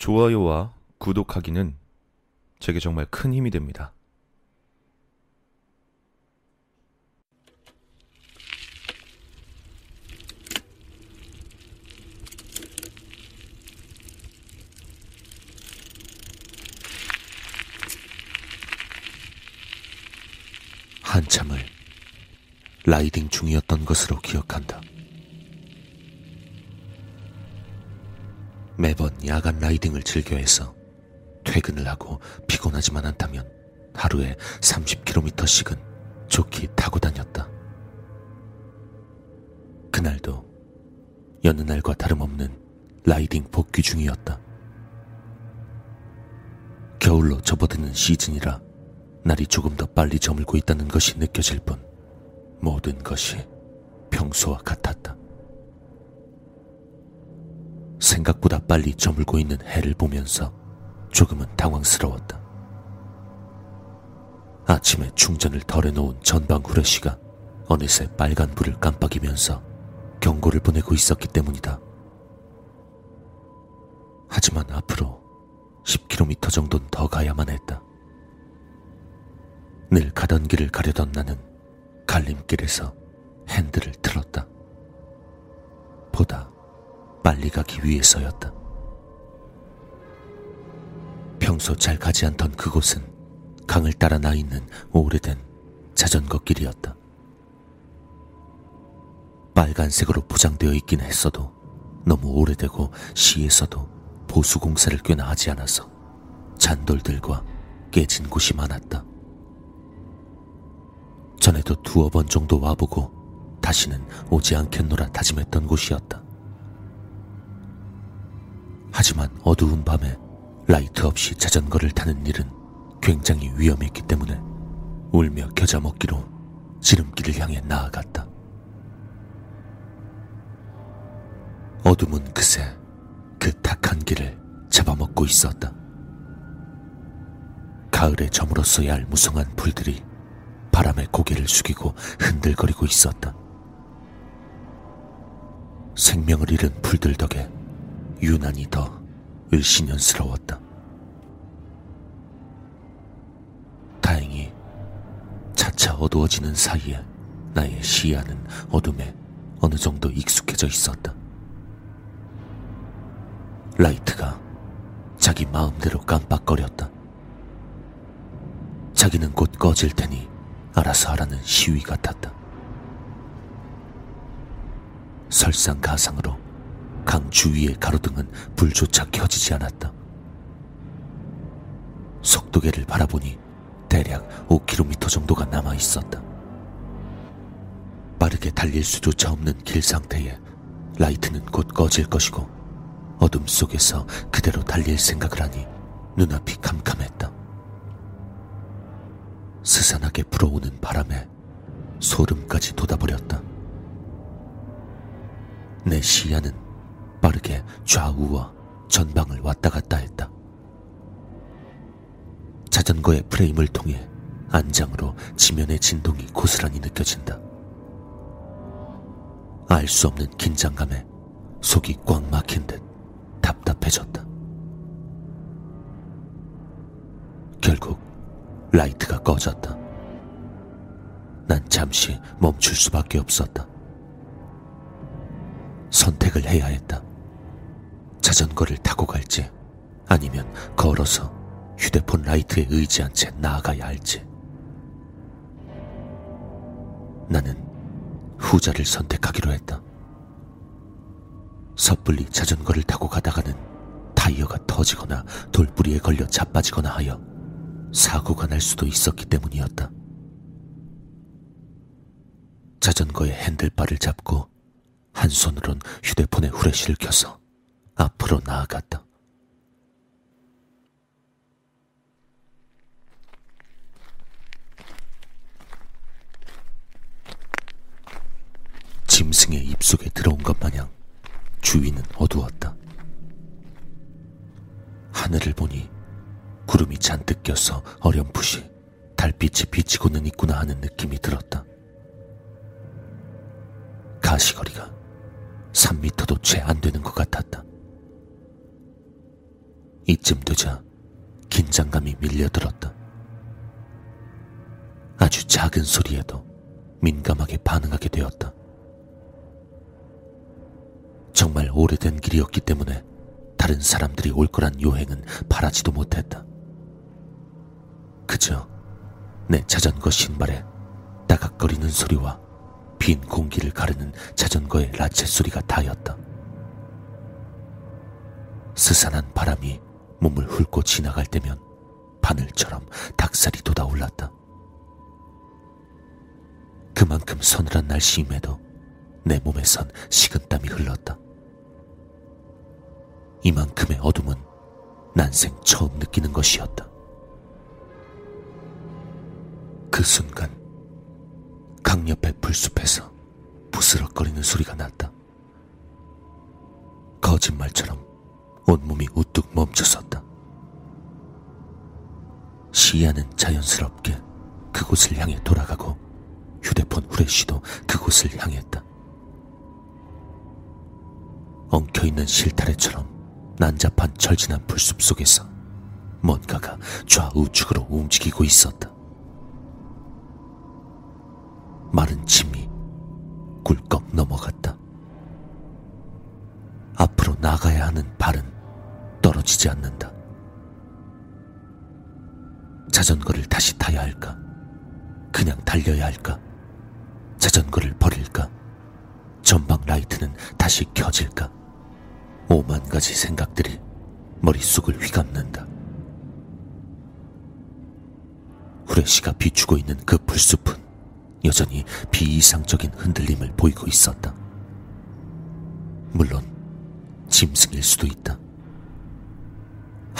좋아요와 구독하기는 제게 정말 큰 힘이 됩니다. 한참을 라이딩 중이었던 것으로 기억한다. 매번 야간 라이딩을 즐겨 해서 퇴근을 하고 피곤하지만 않다면 하루에 30km씩은 좋게 타고 다녔다. 그날도 여느 날과 다름없는 라이딩 복귀 중이었다. 겨울로 접어드는 시즌이라 날이 조금 더 빨리 저물고 있다는 것이 느껴질 뿐 모든 것이 평소와 같았다. 생각보다 빨리 저물고 있는 해를 보면서 조금은 당황스러웠다. 아침에 충전을 덜어놓은 전방 후레쉬가 어느새 빨간 불을 깜빡이면서 경고를 보내고 있었기 때문이다. 하지만 앞으로 10km 정도는 더 가야만 했다. 늘 가던 길을 가려던 나는 갈림길에서 핸들을 틀었다. 보다 빨리 가기 위해서였다. 평소 잘 가지 않던 그곳은 강을 따라 나 있는 오래된 자전거 길이었다. 빨간색으로 포장되어 있긴 했어도 너무 오래되고 시에서도 보수 공사를 꽤나 하지 않아서 잔돌들과 깨진 곳이 많았다. 전에도 두어 번 정도 와보고 다시는 오지 않겠노라 다짐했던 곳이었다. 하지만 어두운 밤에 라이트 없이 자전거를 타는 일은 굉장히 위험했기 때문에 울며 겨자 먹기로 지름길을 향해 나아갔다. 어둠은 그새 그 탁한 길을 잡아먹고 있었다. 가을에 저물었어야 할 무성한 풀들이 바람에 고개를 숙이고 흔들거리고 있었다. 생명을 잃은 풀들 덕에 유난히 더 을씨년스러웠다. 다행히 차차 어두워지는 사이에 나의 시야는 어둠에 어느 정도 익숙해져 있었다. 라이트가 자기 마음대로 깜빡거렸다. 자기는 곧 꺼질 테니 알아서 하라는 시위 같았다. 설상가상으로 강 주위의 가로등은 불조차 켜지지 않았다. 속도계를 바라보니 대략 5km 정도가 남아 있었다. 빠르게 달릴 수조차 없는 길 상태에 라이트는 곧 꺼질 것이고 어둠 속에서 그대로 달릴 생각을 하니 눈앞이 캄캄했다. 스산하게 불어오는 바람에 소름까지 돋아버렸다. 내 시야는 빠르게 좌우와 전방을 왔다 갔다 했다. 자전거의 프레임을 통해 안장으로 지면의 진동이 고스란히 느껴진다. 알 수 없는 긴장감에 속이 꽉 막힌 듯 답답해졌다. 결국 라이트가 꺼졌다. 난 잠시 멈출 수밖에 없었다. 선택을 해야 했다. 자전거를 타고 갈지 아니면 걸어서 휴대폰 라이트에 의지한 채 나아가야 할지. 나는 후자를 선택하기로 했다. 섣불리 자전거를 타고 가다가는 타이어가 터지거나 돌뿌리에 걸려 자빠지거나 하여 사고가 날 수도 있었기 때문이었다. 자전거의 핸들바를 잡고 한 손으론 휴대폰의 후레쉬를 켜서 앞으로 나아갔다. 짐승의 입속에 들어온 것 마냥 주위는 어두웠다. 하늘을 보니 구름이 잔뜩 껴서 어렴풋이 달빛이 비치고는 있구나 하는 느낌이 들었다. 가시거리가 3미터도 채 안 되는 것 같았다. 이쯤 되자 긴장감이 밀려들었다. 아주 작은 소리에도 민감하게 반응하게 되었다. 정말 오래된 길이었기 때문에 다른 사람들이 올 거란 요행은 바라지도 못했다. 그저 내 자전거 신발에 따각거리는 소리와 빈 공기를 가르는 자전거의 라쳇 소리가 다였다. 스산한 바람이 몸을 훑고 지나갈 때면 바늘처럼 닭살이 돋아올랐다. 그만큼 서늘한 날씨임에도 내 몸에선 식은땀이 흘렀다. 이만큼의 어둠은 난생 처음 느끼는 것이었다. 그 순간 강 옆의 풀숲에서 부스럭거리는 소리가 났다. 거짓말처럼 온몸이 우뚝 멈춰섰다. 시야는 자연스럽게 그곳을 향해 돌아가고 휴대폰 후레쉬도 그곳을 향했다. 엉켜있는 실타래처럼 난잡한 철진한 풀숲 속에서 뭔가가 좌우측으로 움직이고 있었다. 마른 침이 꿀꺽 넘어갔다. 앞으로 나가야 하는 발은 떨어지지 않는다. 자전거를 다시 타야 할까? 그냥 달려야 할까? 자전거를 버릴까? 전방 라이트는 다시 켜질까? 오만 가지 생각들이 머릿속을 휘감는다. 후레쉬가 비추고 있는 그 풀숲은 여전히 비이상적인 흔들림을 보이고 있었다. 물론 짐승일 수도 있다.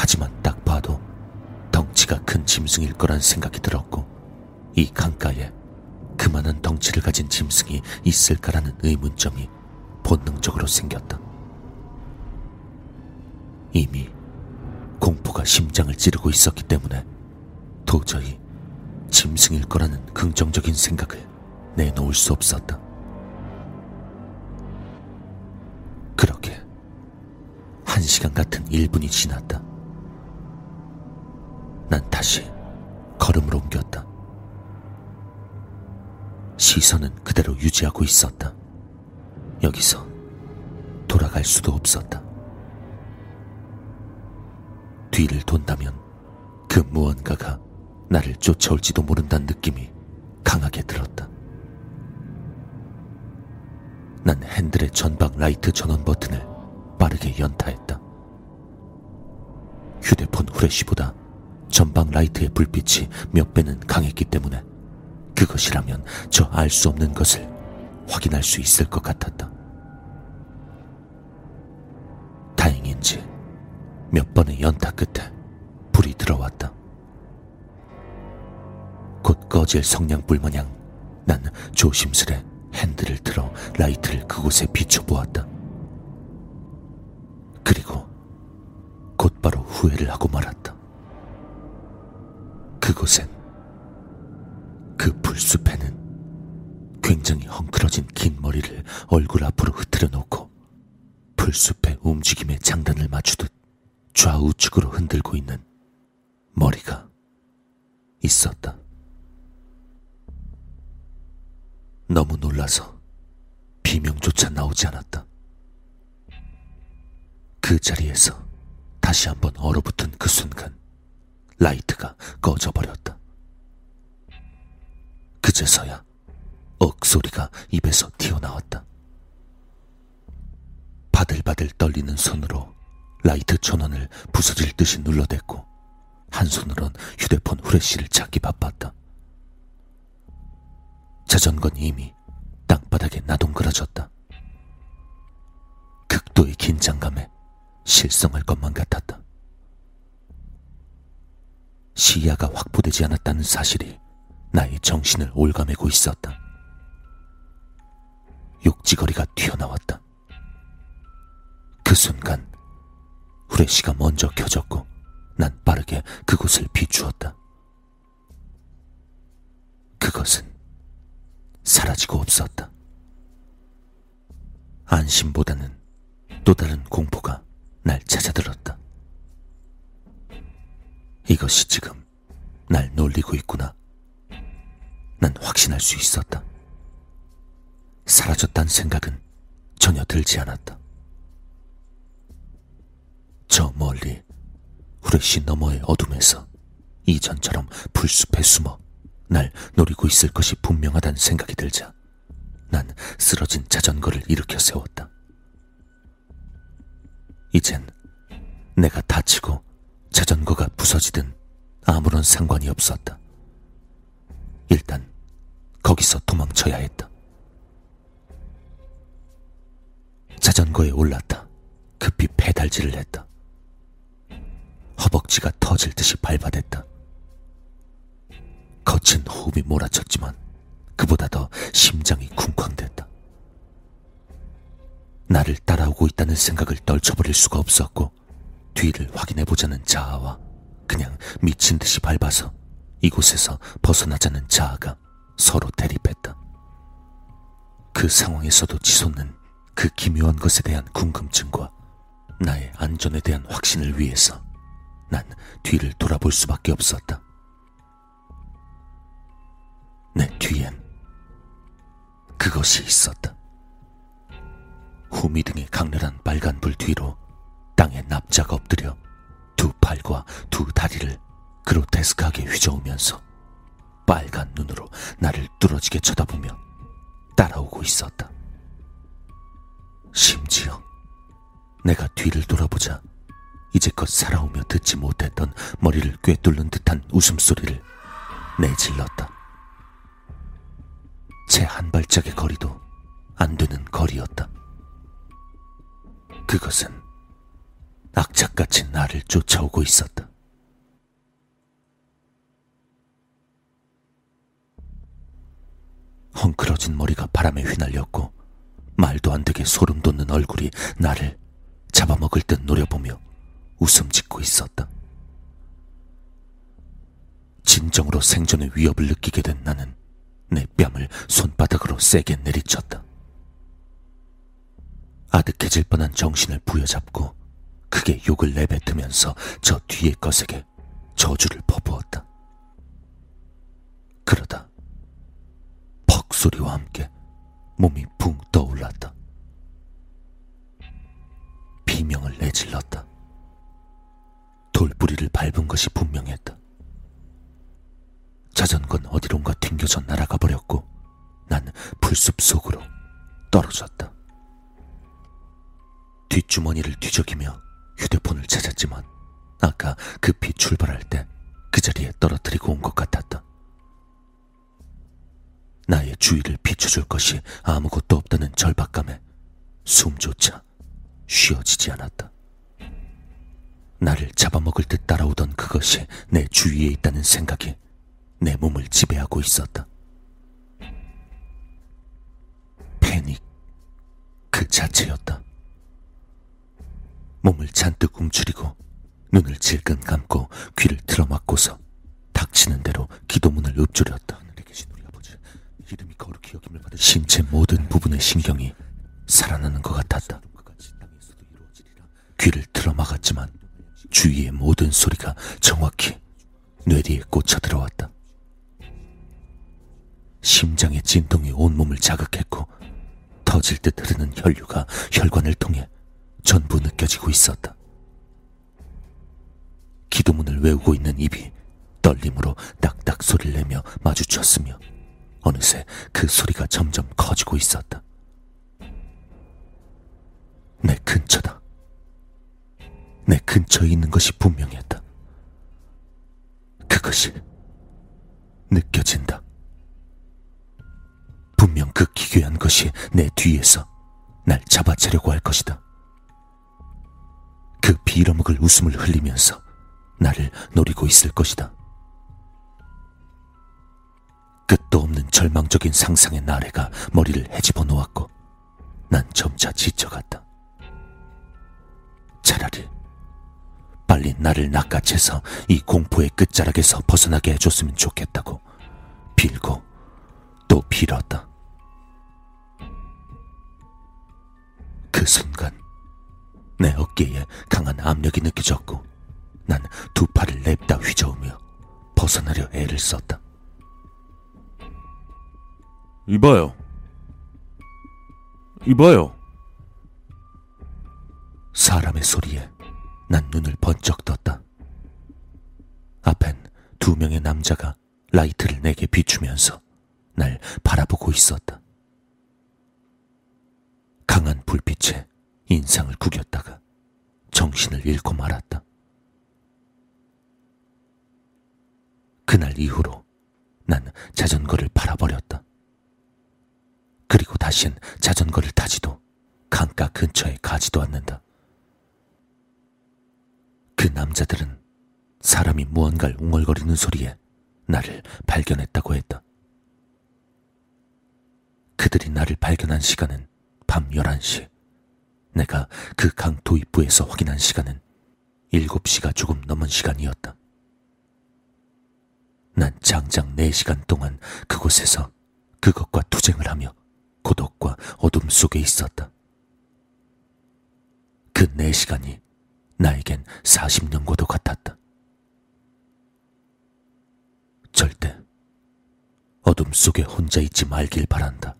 하지만 딱 봐도 덩치가 큰 짐승일 거란 생각이 들었고 이 강가에 그만한 덩치를 가진 짐승이 있을까라는 의문점이 본능적으로 생겼다. 이미 공포가 심장을 찌르고 있었기 때문에 도저히 짐승일 거라는 긍정적인 생각을 내놓을 수 없었다. 그렇게 한 시간 같은 1분이 지났다. 난 다시 걸음을 옮겼다. 시선은 그대로 유지하고 있었다. 여기서 돌아갈 수도 없었다. 뒤를 돈다면 그 무언가가 나를 쫓아올지도 모른다는 느낌이 강하게 들었다. 난 핸들의 전방 라이트 전원 버튼을 빠르게 연타했다. 휴대폰 후레쉬보다 전방 라이트의 불빛이 몇 배는 강했기 때문에 그것이라면 저 알 수 없는 것을 확인할 수 있을 것 같았다. 다행인지 몇 번의 연타 끝에 불이 들어왔다. 곧 꺼질 성냥불 마냥 난 조심스레 핸들을 들어 라이트를 그곳에 비춰보았다. 그리고 곧바로 후회를 하고 말았다. 그곳엔 그 풀숲에는 굉장히 헝클어진 긴 머리를 얼굴 앞으로 흐트려 놓고 풀숲의 움직임에 장단을 맞추듯 좌우측으로 흔들고 있는 머리가 있었다. 너무 놀라서 비명조차 나오지 않았다. 그 자리에서 다시 한번 얼어붙은 그 순간 라이트가 꺼져버렸다. 그제서야 억 소리가 입에서 튀어나왔다. 바들바들 떨리는 손으로 라이트 전원을 부서질 듯이 눌러댔고 한 손으론 휴대폰 후레쉬를 찾기 바빴다. 자전거는 이미 땅바닥에 나동그러졌다. 극도의 긴장감에 실성할 것만 같았다. 시야가 확보되지 않았다는 사실이 나의 정신을 올가매고 있었다. 욕지거리가 튀어나왔다. 그 순간 후레쉬가 먼저 켜졌고 난 빠르게 그곳을 비추었다. 그것은 사라지고 없었다. 안심보다는 또 다른 공포가 날 찾아들었다. 이것이 지금 날 놀리고 있구나. 난 확신할 수 있었다. 사라졌단 생각은 전혀 들지 않았다. 저 멀리 후레쉬 너머의 어둠에서 이전처럼 풀숲에 숨어 날 노리고 있을 것이 분명하다는 생각이 들자 난 쓰러진 자전거를 일으켜 세웠다. 이젠 내가 다치고 자전거가 부서지든 아무런 상관이 없었다. 일단 거기서 도망쳐야 했다. 자전거에 올랐다. 급히 페달질을 했다. 허벅지가 터질 듯이 밟아댔다. 거친 호흡이 몰아쳤지만 그보다 더 심장이 쿵쾅댔다. 나를 따라오고 있다는 생각을 떨쳐버릴 수가 없었고 뒤를 확인해보자는 자아와 그냥 미친 듯이 밟아서 이곳에서 벗어나자는 자아가 서로 대립했다. 그 상황에서도 치솟는 그 기묘한 것에 대한 궁금증과 나의 안전에 대한 확신을 위해서 난 뒤를 돌아볼 수밖에 없었다. 내 뒤엔 그것이 있었다. 후미등의 강렬한 빨간 불 뒤로 땅에 납작 엎드려 두 팔과 두 다리를 그로테스크하게 휘저으면서 빨간 눈으로 나를 뚫어지게 쳐다보며 따라오고 있었다. 심지어 내가 뒤를 돌아보자 이제껏 살아오며 듣지 못했던 머리를 꿰뚫는 듯한 웃음소리를 내질렀다. 제한 발짝의 거리도 안 되는 거리였다. 그것은 악착같이 나를 쫓아오고 있었다. 헝클어진 머리가 바람에 휘날렸고 말도 안 되게 소름 돋는 얼굴이 나를 잡아먹을 듯 노려보며 웃음 짓고 있었다. 진정으로 생존의 위협을 느끼게 된 나는 내 뺨을 손바닥으로 세게 내리쳤다. 아득해질 뻔한 정신을 부여잡고 크게 욕을 내뱉으면서 저 뒤의 것에게 저주를 퍼부었다. 그러다 퍽 소리와 함께 몸이 붕 떠올랐다. 비명을 내질렀다. 돌부리를 밟은 것이 분명했다. 자전거는 어디론가 튕겨져 날아가 버렸고 난 풀숲 속으로 떨어졌다. 뒷주머니를 뒤적이며 휴대폰을 찾았지만 아까 급히 출발할 때 그 자리에 떨어뜨리고 온 것 같았다. 나의 주위를 비춰줄 것이 아무것도 없다는 절박감에 숨조차 쉬어지지 않았다. 나를 잡아먹을 듯 따라오던 그것이 내 주위에 있다는 생각이 내 몸을 지배하고 있었다. 패닉 그 자체였다. 몸을 잔뜩 움츠리고 눈을 질끈 감고 귀를 틀어막고서 닥치는 대로 기도문을 읊조렸다. 하늘에 계신 우리 아버지, 이름이 거룩히 여김을 받으 신체 모든 부분의 신경이 살아나는 것 같았다. 귀를 틀어막았지만 주위의 모든 소리가 정확히 뇌리에 꽂혀 들어왔다. 심장의 진동이 온몸을 자극했고 터질 듯 흐르는 혈류가 혈관을 통해 전부 느껴지고 있었다. 기도문을 외우고 있는 입이 떨림으로 딱딱 소리를 내며 마주쳤으며 어느새 그 소리가 점점 커지고 있었다. 내 근처다. 내 근처에 있는 것이 분명했다. 그것이 느껴진다. 분명 그 기괴한 것이 내 뒤에서 날 잡아채려고 할 것이다. 그 빌어먹을 웃음을 흘리면서 나를 노리고 있을 것이다. 끝도 없는 절망적인 상상의 나래가 머리를 헤집어 놓았고 난 점차 지쳐갔다. 차라리 빨리 나를 낚아채서 이 공포의 끝자락에서 벗어나게 해줬으면 좋겠다고 빌고 또 빌었다. 그 순간 내 어깨에 강한 압력이 느껴졌고 난 두 팔을 냅다 휘저어 벗어나려 애를 썼다. 이봐요. 이봐요. 사람의 소리에 난 눈을 번쩍 떴다. 앞엔 두 명의 남자가 라이트를 내게 비추면서 날 바라보고 있었다. 강한 불빛에 인상을 구겼다가 정신을 잃고 말았다. 그날 이후로 난 자전거를 팔아버렸다. 그리고 다신 자전거를 타지도 강가 근처에 가지도 않는다. 그 남자들은 사람이 무언가를 웅얼거리는 소리에 나를 발견했다고 했다. 그들이 나를 발견한 시간은 밤 11시. 내가 그 강 도입부에서 확인한 시간은 7시가 조금 넘은 시간이었다. 난 장장 4시간 동안 그곳에서 그것과 투쟁을 하며 고독과 어둠 속에 있었다. 그 4시간이 나에겐 40년과도 같았다. 절대 어둠 속에 혼자 있지 말길 바란다.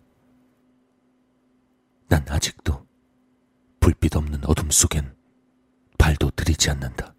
난 아직도 불빛 없는 어둠 속엔 발도 들이지 않는다.